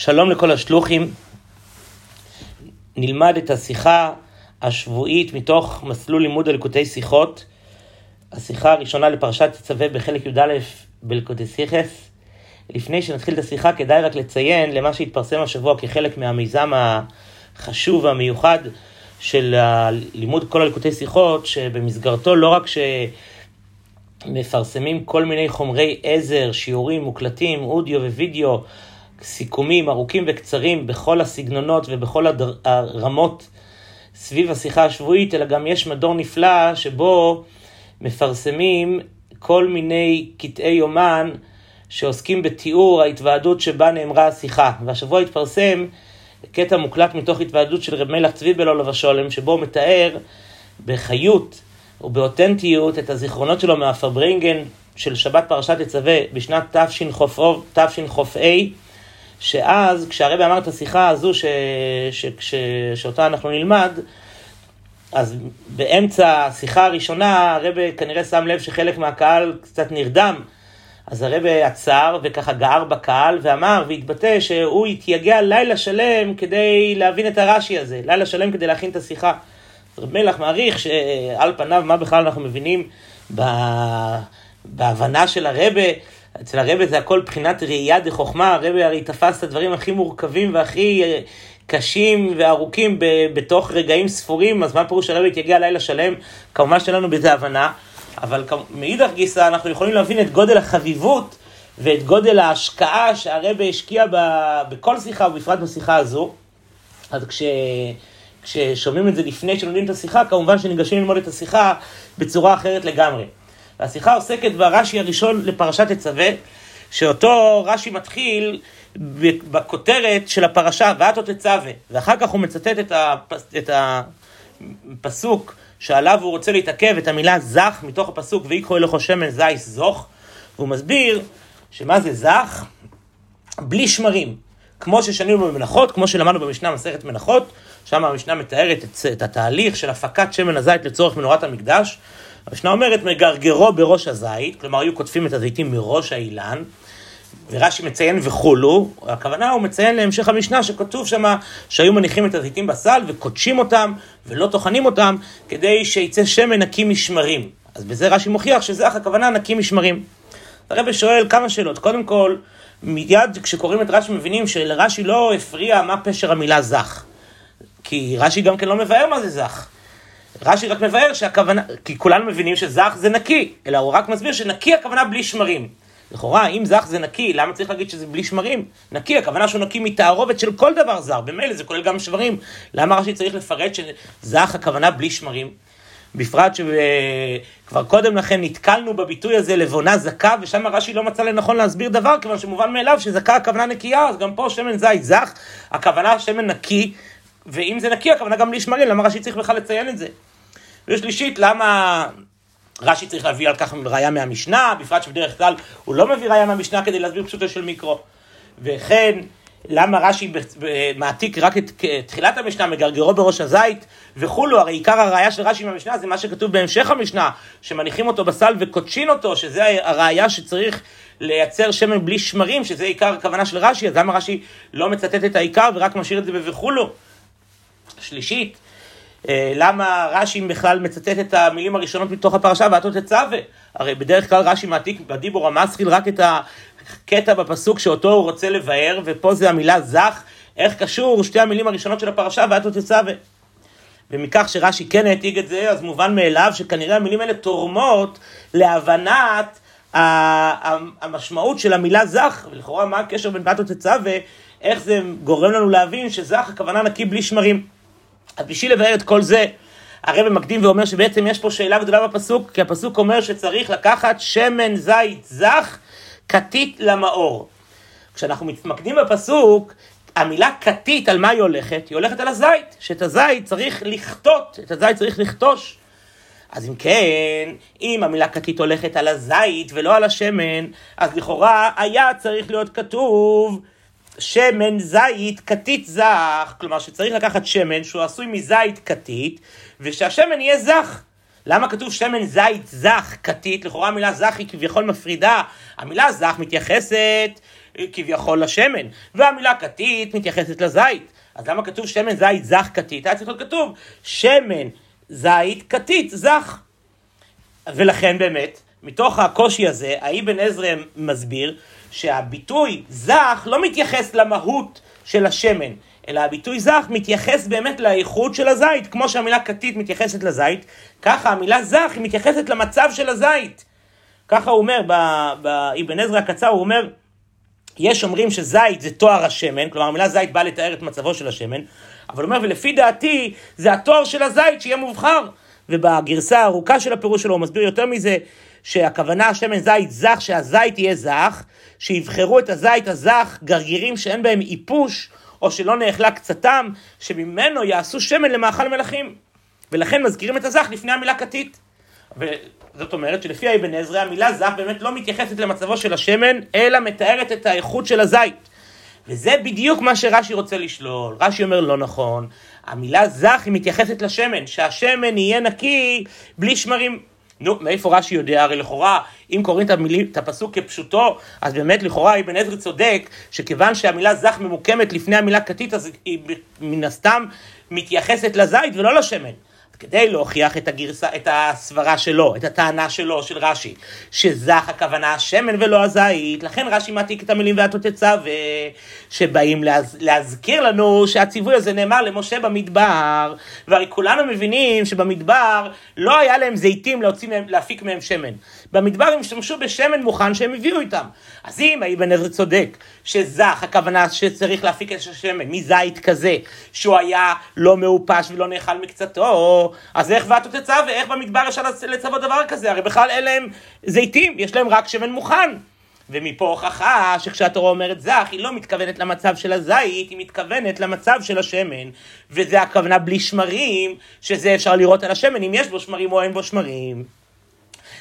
שלום לכל השלוחים. נלמד את השיחה השבועית מתוך מסלול לימוד הליקוטי שיחות. השיחה הראשונה לפרשת תצווה בחלק י"א בליקוטי שיחס. לפני שנתחיל את השיחה כדאי רק לציין למה שהתפרסם השבוע כחלק מהמיזם החשוב והמיוחד של לימוד כל הליקוטי שיחות, שבמסגרתו לא רק שמפרסמים כל מיני חומרי עזר, שיעורים מוקלטים, אודיו ווידאו, סיכומים ארוכים וקצרים בכל הסגנונות ובכל הדר... הרמות סביב השיחה השבועית, אלא גם יש מדור נפלא שבו מפרסמים כל מיני קטעי יומן שעוסקים בתיאור ההתוועדות שבה נאמרה השיחה. והשבוע התפרסם קטע מוקלט מתוך התוועדות של רב מלך צבי בלולוב השולם, שבו הוא מתאר בחיות ובאותנטיות את הזיכרונות שלו מהפברינגן של שבת פרשת תצווה בשנת תשכ"ה, שאז כשהרבי אמר את השיחה הזו ש, ש, ש, שאותה אנחנו נלמד, אז באמצע השיחה הראשונה הרבי כנראה שם לב שחלק מהקהל קצת נרדם, אז הרבי עצר וככה גער בקהל ואמר והתבטא שהוא התייגע לילה שלם כדי להבין את הרש"י הזה, לילה שלם כדי להכין את השיחה. אז רב מלך מעריך שעל פניו מה בכלל אנחנו מבינים בהבנה של הרבי אצל הרבה זה הכל בחינת ראייה דחוכמה, הרבה הרי תפס את הדברים הכי מורכבים והכי אה, קשים וארוכים בתוך רגעים ספורים, אז מה פירוש שהרבה יגיע לילה שלם? כמובן שאין לנו בזה הבנה, אבל מאידך גיסא אנחנו יכולים להבין את גודל החביבות ואת גודל ההשקעה שהרבה השקיע ב, בכל שיחה, ובפרט בשיחה הזו. אז כש... כששומעים את זה לפני שלומדים את השיחה, כמובן שניגשים ללמוד את השיחה בצורה אחרת לגמרי. והשיחה עוסקת ברש"י הראשון לפרשת תצווה, שאותו רש"י מתחיל בכותרת של הפרשה, ואתו תצווה, ואחר כך הוא מצטט את, הפס, את הפסוק שעליו הוא רוצה להתעכב, את המילה זך מתוך הפסוק, ויקחו אלוהו שמן זייס זוך, והוא מסביר שמה זה זך? בלי שמרים. כמו ששנינו במנחות, כמו שלמדנו במשנה מסכת מנחות, שם המשנה מתארת את, את התהליך של הפקת שמן הזית לצורך מנורת המקדש, המשנה אומרת, מגרגרו בראש הזית, כלומר היו קוטפים את הזיתים מראש האילן, ורש"י מציין וכולו, הכוונה הוא מציין להמשך המשנה שכתוב שם שהיו מניחים את הזיתים בסל וקודשים אותם ולא טוחנים אותם כדי שיצא שמן נקי משמרים. אז בזה רש"י מוכיח שזה הכוונה נקי משמרים. הרב שואל כמה שאלות. קודם כל, מיד כשקוראים את רש"י מבינים שלרש"י לא הפריע מה פשר המילה זך. כי רש"י גם כן לא מבאר מה זה זך. רש"י רק מבאר שהכוונה, כי כולנו מבינים שזך זה נקי, אלא הוא רק מסביר שנקי הכוונה בלי שמרים. לכאורה, אם זך זה נקי, למה צריך להגיד שזה בלי שמרים? נקי, הכוונה שהוא נקי מתערובת של כל דבר זר, במילא זה כולל גם שברים. למה רש"י צריך לפרט שזך הכוונה בלי שמרים? בפרט שכבר קודם לכן נתקלנו בביטוי הזה לבונה זכה, ושם רש"י לא מצא לנכון להסביר דבר, כיוון שמובן מאליו שזכה הכוונה נקייה, אז גם פה שמן זית זך, הכוונה שמן נקי, ואם זה נקי הכוונה גם בלי שמרים, למה רש"י צריך בכלל לציין את זה? ושלישית, למה רש"י צריך להביא על כך ראייה מהמשנה, בפרט שבדרך כלל הוא לא מביא ראייה מהמשנה כדי להסביר פשוטו של מיקרו. וכן, למה רש"י מעתיק רק את תחילת המשנה, מגרגרו בראש הזית וכולו, הרי עיקר הראייה של רש"י מהמשנה זה מה שכתוב בהמשך המשנה, שמניחים אותו בסל וקודשין אותו, שזה הראייה שצריך לייצר שמן בלי שמרים, שזה עיקר הכוונה של רש"י, אז למה רש"י לא מצטט את העיקר ורק משאיר את זה ב"וכולו"? שלישית, למה רש"י בכלל מצטט את המילים הראשונות מתוך הפרשה ועתות תצווה? הרי בדרך כלל רש"י מעתיק בדיבור המסחיל רק את הקטע בפסוק שאותו הוא רוצה לבאר, ופה זה המילה זך, איך קשור שתי המילים הראשונות של הפרשה ועתות תצווה? ומכך שרש"י כן העתיק את זה, אז מובן מאליו שכנראה המילים האלה תורמות להבנת המשמעות של המילה זך, ולכאורה מה הקשר בין ועתות תצווה, איך זה גורם לנו להבין שזך הכוונה נקי בלי שמרים. אז בשביל לבאר את כל זה, הרב מקדים ואומר שבעצם יש פה שאלה גדולה בפסוק, כי הפסוק אומר שצריך לקחת שמן זית זך, כתית למאור. כשאנחנו מתמקדים בפסוק, המילה כתית, על מה היא הולכת? היא הולכת על הזית, שאת הזית צריך לכתות, את הזית צריך לכתוש. אז אם כן, אם המילה כתית הולכת על הזית ולא על השמן, אז לכאורה היה צריך להיות כתוב שמן זית כתית זך, כלומר שצריך לקחת שמן שהוא עשוי מזית כתית, ושהשמן יהיה זך. למה כתוב שמן זית זך כתית? לכאורה המילה זך היא כביכול מפרידה. המילה זך מתייחסת כביכול לשמן, והמילה כתית מתייחסת לזית. אז למה כתוב שמן זית זך כתית? היה צריך להיות כתוב שמן זית כתית זך. ולכן באמת, מתוך הקושי הזה, האבן עזרא מסביר שהביטוי זך לא מתייחס למהות של השמן, אלא הביטוי זך מתייחס באמת לאיכות של הזית, כמו שהמילה כתית מתייחסת לזית, ככה המילה זך היא מתייחסת למצב של הזית. ככה הוא אומר באבן עזרא הקצר, הוא אומר, יש אומרים שזית זה תואר השמן, כלומר המילה זית באה לתאר את מצבו של השמן, אבל הוא אומר, ולפי דעתי זה התואר של הזית שיהיה מובחר. ובגרסה הארוכה של הפירוש שלו הוא מסביר יותר מזה, שהכוונה שמן זית זך, שהזית יהיה זך, שיבחרו את הזית הזך, גרגירים שאין בהם איפוש, או שלא נאכלה קצתם, שממנו יעשו שמן למאכל מלכים. ולכן מזכירים את הזך לפני המילה כתית. וזאת אומרת שלפי האבן עזרא המילה זך באמת לא מתייחסת למצבו של השמן, אלא מתארת את האיכות של הזית. וזה בדיוק מה שרש"י רוצה לשלול. רש"י אומר לא נכון, המילה זך היא מתייחסת לשמן, שהשמן יהיה נקי בלי שמרים. נו, מאיפה רש"י יודע? הרי לכאורה, אם קוראים את, המילים, את הפסוק כפשוטו, אז באמת לכאורה אבן עזרי צודק, שכיוון שהמילה זך ממוקמת לפני המילה כתית, אז היא מן הסתם מתייחסת לזית ולא לשמן. כדי להוכיח את הגרסה, את הסברה שלו, את הטענה שלו, של רש"י, שזך הכוונה השמן ולא הזית, לכן רש"י מעתיק את המילים והתוצצה, שבאים להז, להזכיר לנו שהציווי הזה נאמר למשה במדבר, והרי כולנו מבינים שבמדבר לא היה להם זיתים להוציא מהם, להפיק מהם שמן. במדבר הם השתמשו בשמן מוכן שהם הביאו איתם. אז אם האבן עזרא צודק, שזך הכוונה שצריך להפיק את השמן מזית כזה, שהוא היה לא מעופש ולא נאכל מקצתו, אז איך ואתו תצווה, ואיך במדבר אפשר לצוות דבר כזה? הרי בכלל אין להם זיתים, יש להם רק שמן מוכן. ומפה הוכחה שכשהתורה אומרת זך, היא לא מתכוונת למצב של הזית, היא מתכוונת למצב של השמן. וזה הכוונה בלי שמרים, שזה אפשר לראות על השמן, אם יש בו שמרים או אין בו שמרים.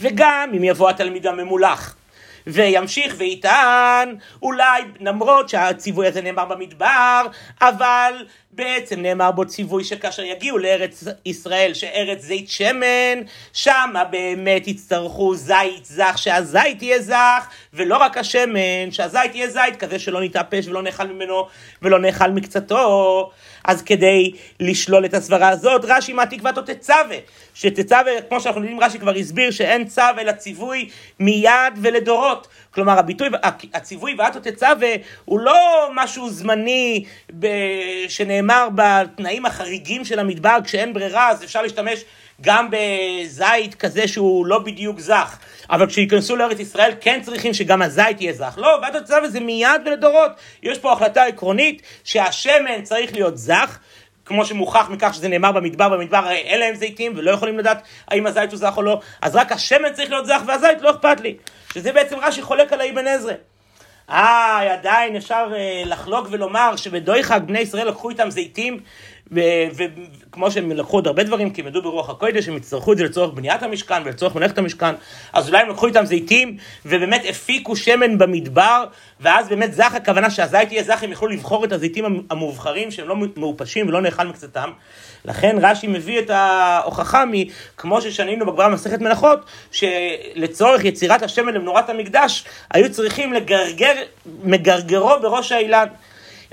וגם אם יבוא התלמיד הממולח. וימשיך ויטען, אולי למרות שהציווי הזה נאמר במדבר, אבל בעצם נאמר בו ציווי שכאשר יגיעו לארץ ישראל, שארץ זית שמן, שמה באמת יצטרכו זית זך, שהזית יהיה זך, ולא רק השמן, שהזית יהיה זית כזה שלא נתאפש ולא נאכל ממנו ולא נאכל מקצתו. אז כדי לשלול את הסברה הזאת, רש"י מעתיק ואתו תצווה, שתצווה, כמו שאנחנו יודעים, רש"י כבר הסביר שאין צו אלא ציווי מיד ולדורות. כלומר, הביטוי, הציווי ואתו תצווה הוא לא משהו זמני שנאמר בתנאים החריגים של המדבר, כשאין ברירה אז אפשר להשתמש גם בזית כזה שהוא לא בדיוק זך. אבל כשייכנסו לארץ ישראל כן צריכים שגם הזית יהיה זך. לא, ועד הצו זה מיד ולדורות. יש פה החלטה עקרונית שהשמן צריך להיות זך. כמו שמוכח מכך שזה נאמר במדבר, במדבר הרי אין להם זיתים ולא יכולים לדעת האם הזית הוא זך או לא, אז רק השמן צריך להיות זך והזית לא אכפת לי. שזה בעצם רש"י חולק על האבן עזרא. אה, עדיין אפשר אה, לחלוק ולומר שבדויחג בני ישראל לקחו איתם זיתים וכמו שהם לקחו עוד הרבה דברים, כי הם ידעו ברוח הקודש, הם יצטרכו את זה לצורך בניית המשכן ולצורך מלאכת המשכן, אז אולי הם לקחו איתם זיתים, ובאמת הפיקו שמן במדבר, ואז באמת זך הכוונה שהזית יהיה זך, הם יוכלו לבחור את הזיתים המובחרים, שהם לא מעופשים ולא נאכל מקצתם. לכן רש"י מביא את ההוכחה כמו ששנינו בגמרא במסכת מלאכות, שלצורך יצירת השמן למנורת המקדש, היו צריכים לגרגר, מגרגרו בראש האילן.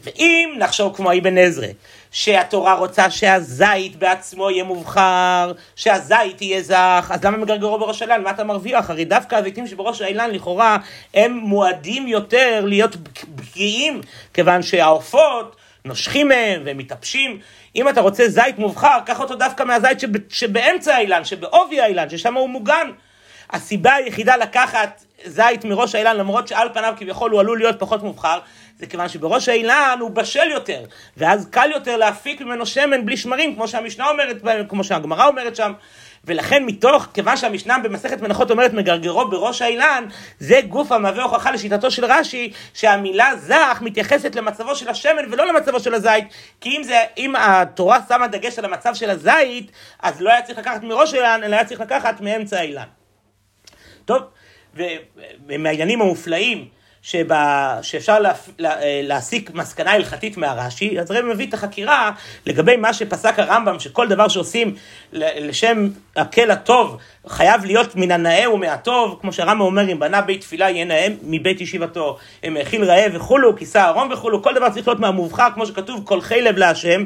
ואם נחשוב כמו אבן עזרא, שהתורה רוצה שהזית בעצמו יהיה מובחר, שהזית יהיה זך, אז למה מגרגרו בראש האילן? מה אתה מרוויח? הרי דווקא הזיתים שבראש האילן לכאורה הם מועדים יותר להיות פגיעים, כיוון שהעופות נושכים מהם והם מתאפשים. אם אתה רוצה זית מובחר, קח אותו דווקא מהזית שב, שבאמצע האילן, שבעובי האילן, ששם הוא מוגן. הסיבה היחידה לקחת זית מראש האילן, למרות שעל פניו כביכול הוא עלול להיות פחות מובחר, זה כיוון שבראש האילן הוא בשל יותר, ואז קל יותר להפיק ממנו שמן בלי שמרים, כמו שהמשנה אומרת, כמו שהגמרא אומרת שם. ולכן מתוך, כיוון שהמשנה במסכת מנחות אומרת מגרגרו בראש האילן, זה גוף המהווה הוכחה לשיטתו של רש"י, שהמילה זך מתייחסת למצבו של השמן ולא למצבו של הזית, כי אם, זה, אם התורה שמה דגש על המצב של הזית, אז לא היה צריך לקחת מראש האילן, אלא היה צריך לקחת מאמצע האילן. טוב, ומהעניינים המופלאים שבה, שאפשר לה, לה, להסיק מסקנה הלכתית מהרש"י, אז רבי מביא את החקירה לגבי מה שפסק הרמב"ם, שכל דבר שעושים לשם הקל הטוב, חייב להיות מן הנאה ומהטוב, כמו שהרמב"ם אומר, אם בנה בית תפילה יהיה נאה מבית ישיבתו, אם האכיל רעב וכולו, כיסה ארום וכולו, כל דבר צריך להיות מהמובחר, כמו שכתוב, כל חי לב להשם.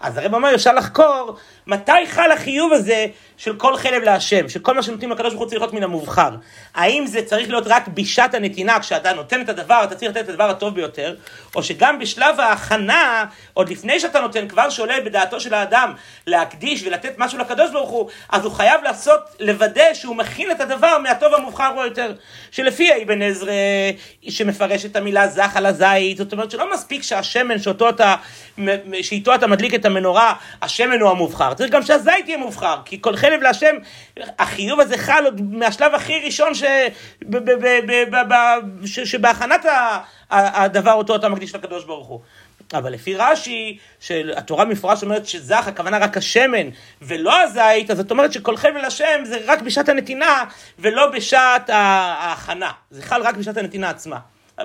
אז הרב אומר, אפשר לחקור מתי חל החיוב הזה של כל חלב להשם, שכל מה שנותנים לקדוש ברוך הוא צריך להיות מן המובחר. האם זה צריך להיות רק בשעת הנתינה, כשאתה נותן את הדבר, אתה צריך לתת את הדבר הטוב ביותר, או שגם בשלב ההכנה, עוד לפני שאתה נותן, כבר שעולה בדעתו של האדם להקדיש ולתת משהו לקדוש ברוך הוא, אז הוא חייב לעשות, לוודא שהוא מכין את הדבר מהטוב המובחר ביותר. שלפי האבן עזרא, שמפרש את המילה זך על הזית, זאת אומרת שלא מספיק שהשמן שאותו אתה, שאיתו אתה מדליק את המנורה, השמן הוא המובחר, צריך גם שהזית יהיה מובחר, כי כל חלב להשם, החיוב הזה חל עוד מהשלב הכי ראשון. שבהכנת הדבר אותו אתה מקדיש לקדוש ברוך הוא. אבל לפי רש"י, שהתורה מפורש אומרת שזך, הכוונה רק השמן ולא הזית, אז זאת אומרת שכל חבל השם זה רק בשעת הנתינה ולא בשעת ההכנה. זה חל רק בשעת הנתינה עצמה.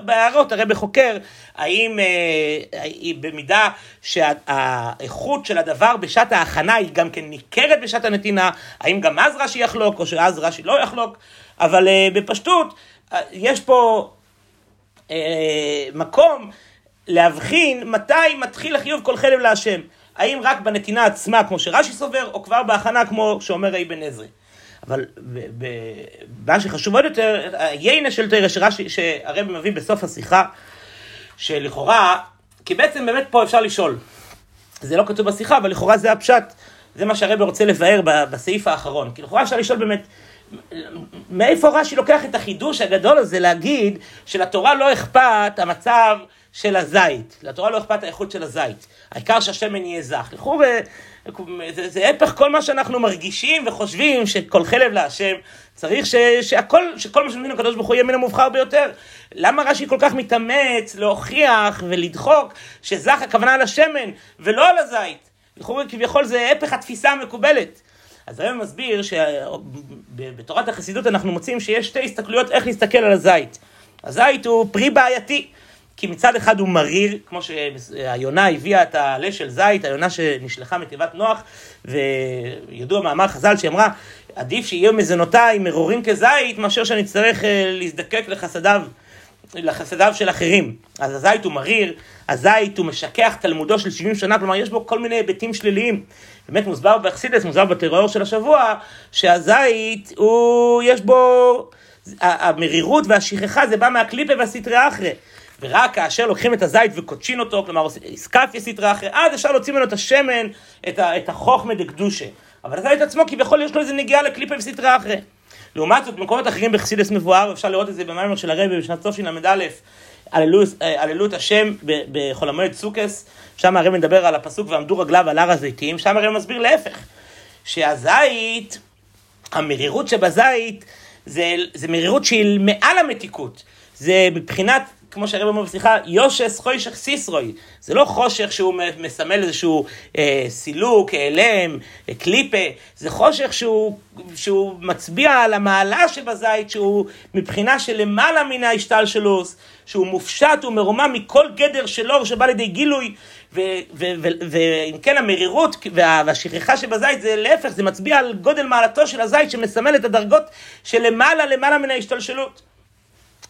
בהערות הרבי חוקר האם אה, במידה שהאיכות של הדבר בשעת ההכנה היא גם כן ניכרת בשעת הנתינה, האם גם אז רש"י יחלוק או שאז רש"י לא יחלוק, אבל אה, בפשטות אה, יש פה אה, מקום להבחין מתי מתחיל החיוב כל חלב להשם. האם רק בנתינה עצמה כמו שרש"י סובר, או כבר בהכנה כמו שאומר האבן עזרי. אבל מה שחשוב עוד יותר, היינה של תרא שהרב מביא בסוף השיחה, שלכאורה, כי בעצם באמת פה אפשר לשאול. זה לא כתוב בשיחה, אבל לכאורה זה הפשט, זה מה שהרב רוצה לבאר בסעיף האחרון. כי לכאורה אפשר לשאול באמת, מאיפה רש"י לוקח את החידוש הגדול הזה להגיד שלתורה לא אכפת המצב של הזית, לתורה לא אכפת האיכות של הזית, העיקר שהשמן יהיה זך. לכאורה זה, זה הפך כל מה שאנחנו מרגישים וחושבים שכל חלב להשם, צריך ש, שהכל, שכל מה שנותנים לקדוש ברוך הוא יהיה מן המובחר ביותר. למה רש"י כל כך מתאמץ להוכיח ולדחוק שזך הכוונה על השמן ולא על הזית? לכאורה כביכול זה הפך התפיסה המקובלת. אז היום מסביר שבתורת החסידות אנחנו מוצאים שיש שתי הסתכלויות איך להסתכל על הזית. הזית הוא פרי בעייתי. כי מצד אחד הוא מריר, כמו שהיונה הביאה את העלה של זית, היונה שנשלחה מתיבת נוח, וידוע מאמר חז"ל שאמרה, עדיף שיהיו מזונותיי מרורים כזית, מאשר שאני אצטרך אה, להזדקק לחסדיו, לחסדיו של אחרים. אז הזית הוא מריר, הזית הוא משכח תלמודו של 70 שנה, כלומר יש בו כל מיני היבטים שליליים. באמת מוסבר באכסידס, מוסבר בטרור של השבוע, שהזית הוא, יש בו, המרירות והשכחה זה בא מהקליפה והסטרי אחרי. ורק כאשר לוקחים את הזית וקודשין אותו, כלומר סקפיה סטרא אחרי, אז אפשר להוציא ממנו את השמן, את, החוכמה דקדושה. אבל הזית עצמו כביכול יש לו איזה נגיעה לקליפה וסטרא אחרי. לעומת זאת, במקומות אחרים בחסידס מבואר, אפשר לראות את זה במיימר של הרבי בשנת תשל"א, עללו את השם בחול המועד סוכס, שם הרבי מדבר על הפסוק ועמדו רגליו על הר הזיתים, שם הרבי מסביר להפך, שהזית, המרירות שבזית, זה, זה מרירות שהיא מעל המתיקות. זה מבחינת כמו שהרב אומר בשיחה, יושס חוישך סיסרוי. זה לא חושך שהוא מסמל איזשהו אה, סילוק, העלם, קליפה, זה חושך שהוא, שהוא מצביע על המעלה שבזית, שהוא מבחינה של למעלה מן ההשתלשלוס, שהוא מופשט ומרומם מכל גדר של אור שבא לידי גילוי, ואם כן המרירות והשכחה שבזית זה להפך, זה מצביע על גודל מעלתו של הזית שמסמל את הדרגות שלמעלה למעלה מן ההשתלשלות.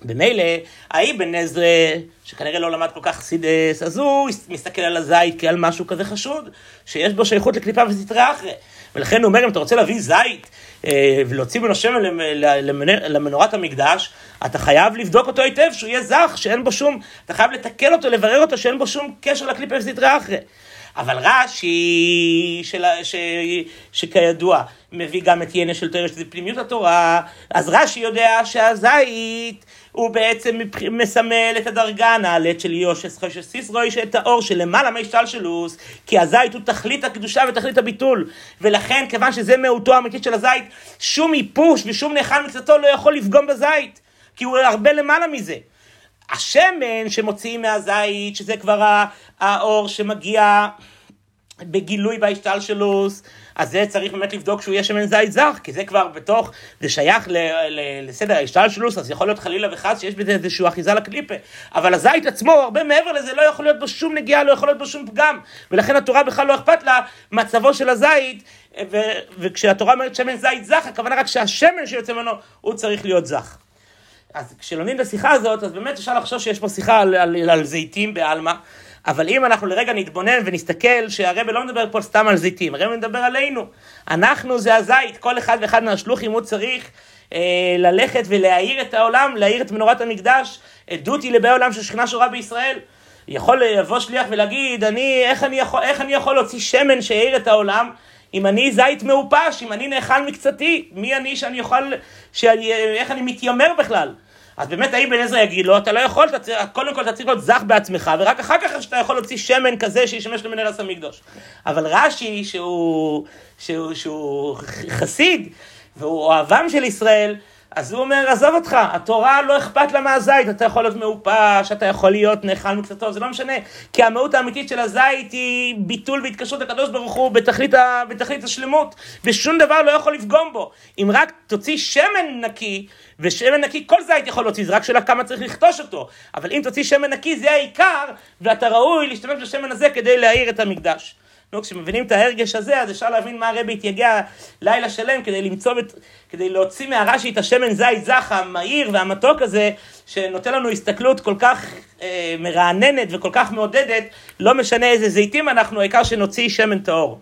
במילא, האבן עזרא, שכנראה לא למד כל כך חסידס, אז הוא מסתכל על הזית כעל משהו כזה חשוד, שיש בו שייכות לקליפה וסתרי אחרי. ולכן הוא אומר, אם אתה רוצה להביא זית אה, ולהוציא ממנו שמן למנורת המקדש, אתה חייב לבדוק אותו היטב, שהוא יהיה זך, שאין בו שום, אתה חייב לתקן אותו, לברר אותו, שאין בו שום קשר לקליפה וסתרי אחרי. אבל רש"י, שכידוע, מביא גם את ינה של תרש, שזה פנימיות התורה, אז רש"י יודע שהזית הוא בעצם מסמל את הדרגה הנעלית של יושס חשס סיסרוי, שאת האור שלמעלה מהשתלשלוס, כי הזית הוא תכלית הקדושה ותכלית הביטול. ולכן, כיוון שזה מהותו האמיתית של הזית, שום איפוש ושום נאכל מקצתו לא יכול לפגום בזית, כי הוא הרבה למעלה מזה. השמן שמוציאים מהזית, שזה כבר האור שמגיע בגילוי בהשתלשלוס, אז זה צריך באמת לבדוק שהוא יהיה שמן זית זך, כי זה כבר בתוך, זה שייך ל, ל, לסדר ההשתלשלוס, אז יכול להיות חלילה וחס שיש בזה איזושהי אחיזה לקליפה. אבל הזית עצמו, הרבה מעבר לזה, לא יכול להיות בו שום נגיעה, לא יכול להיות בו שום פגם. ולכן התורה בכלל לא אכפת לה מצבו של הזית, ו, וכשהתורה אומרת שמן זית זך, הכוונה רק שהשמן שיוצא ממנו, הוא צריך להיות זך. אז כשלומדים את השיחה הזאת, אז באמת אפשר לחשוב שיש פה שיחה על, על, על זיתים בעלמא. אבל אם אנחנו לרגע נתבונן ונסתכל שהרבא לא מדבר פה סתם על זיתים, הרבא מדבר עלינו. אנחנו זה הזית, כל אחד ואחד מהשלוחים הוא צריך אה, ללכת ולהאיר את העולם, להאיר את מנורת המקדש. עדות היא לבאי עולם של שכינה שורה בישראל. יכול לבוא שליח ולהגיד, אני, איך, אני יכול, איך אני יכול להוציא שמן שיאיר את העולם? אם אני זית מעופש, אם אני נאכל מקצתי, מי אני שאני יכול, שאני, איך אני מתיימר בכלל? אז באמת האם בן עזרא יגיד לו, אתה לא יכול, אתה צריך, קודם כל אתה צריך להיות זך בעצמך, ורק אחר כך שאתה יכול להוציא שמן כזה שישמש למנהל עשה מקדוש. אבל רש"י, שהוא, שהוא, שהוא חסיד, והוא אוהבם של ישראל, אז הוא אומר, עזוב אותך, התורה לא אכפת לה מהזית, אתה יכול להיות מעופש, אתה יכול להיות נאכל מקצתו, זה לא משנה, כי המהות האמיתית של הזית היא ביטול והתקשרות לקדוש ברוך הוא בתכלית, ה, בתכלית השלמות, ושום דבר לא יכול לפגום בו. אם רק תוציא שמן נקי, ושמן נקי כל זית יכול להוציא, זה רק שאלה כמה צריך לכתוש אותו, אבל אם תוציא שמן נקי זה העיקר, ואתה ראוי להשתמש בשמן הזה כדי להאיר את המקדש. נו, כשמבינים את ההרגש הזה, אז אפשר להבין מה הרבי התייגע לילה שלם כדי למצוא. כדי להוציא מהרש"י את השמן זית זך המהיר והמתוק הזה, שנותן לנו הסתכלות כל כך אה, מרעננת וכל כך מעודדת, לא משנה איזה זיתים אנחנו, העיקר שנוציא שמן טהור.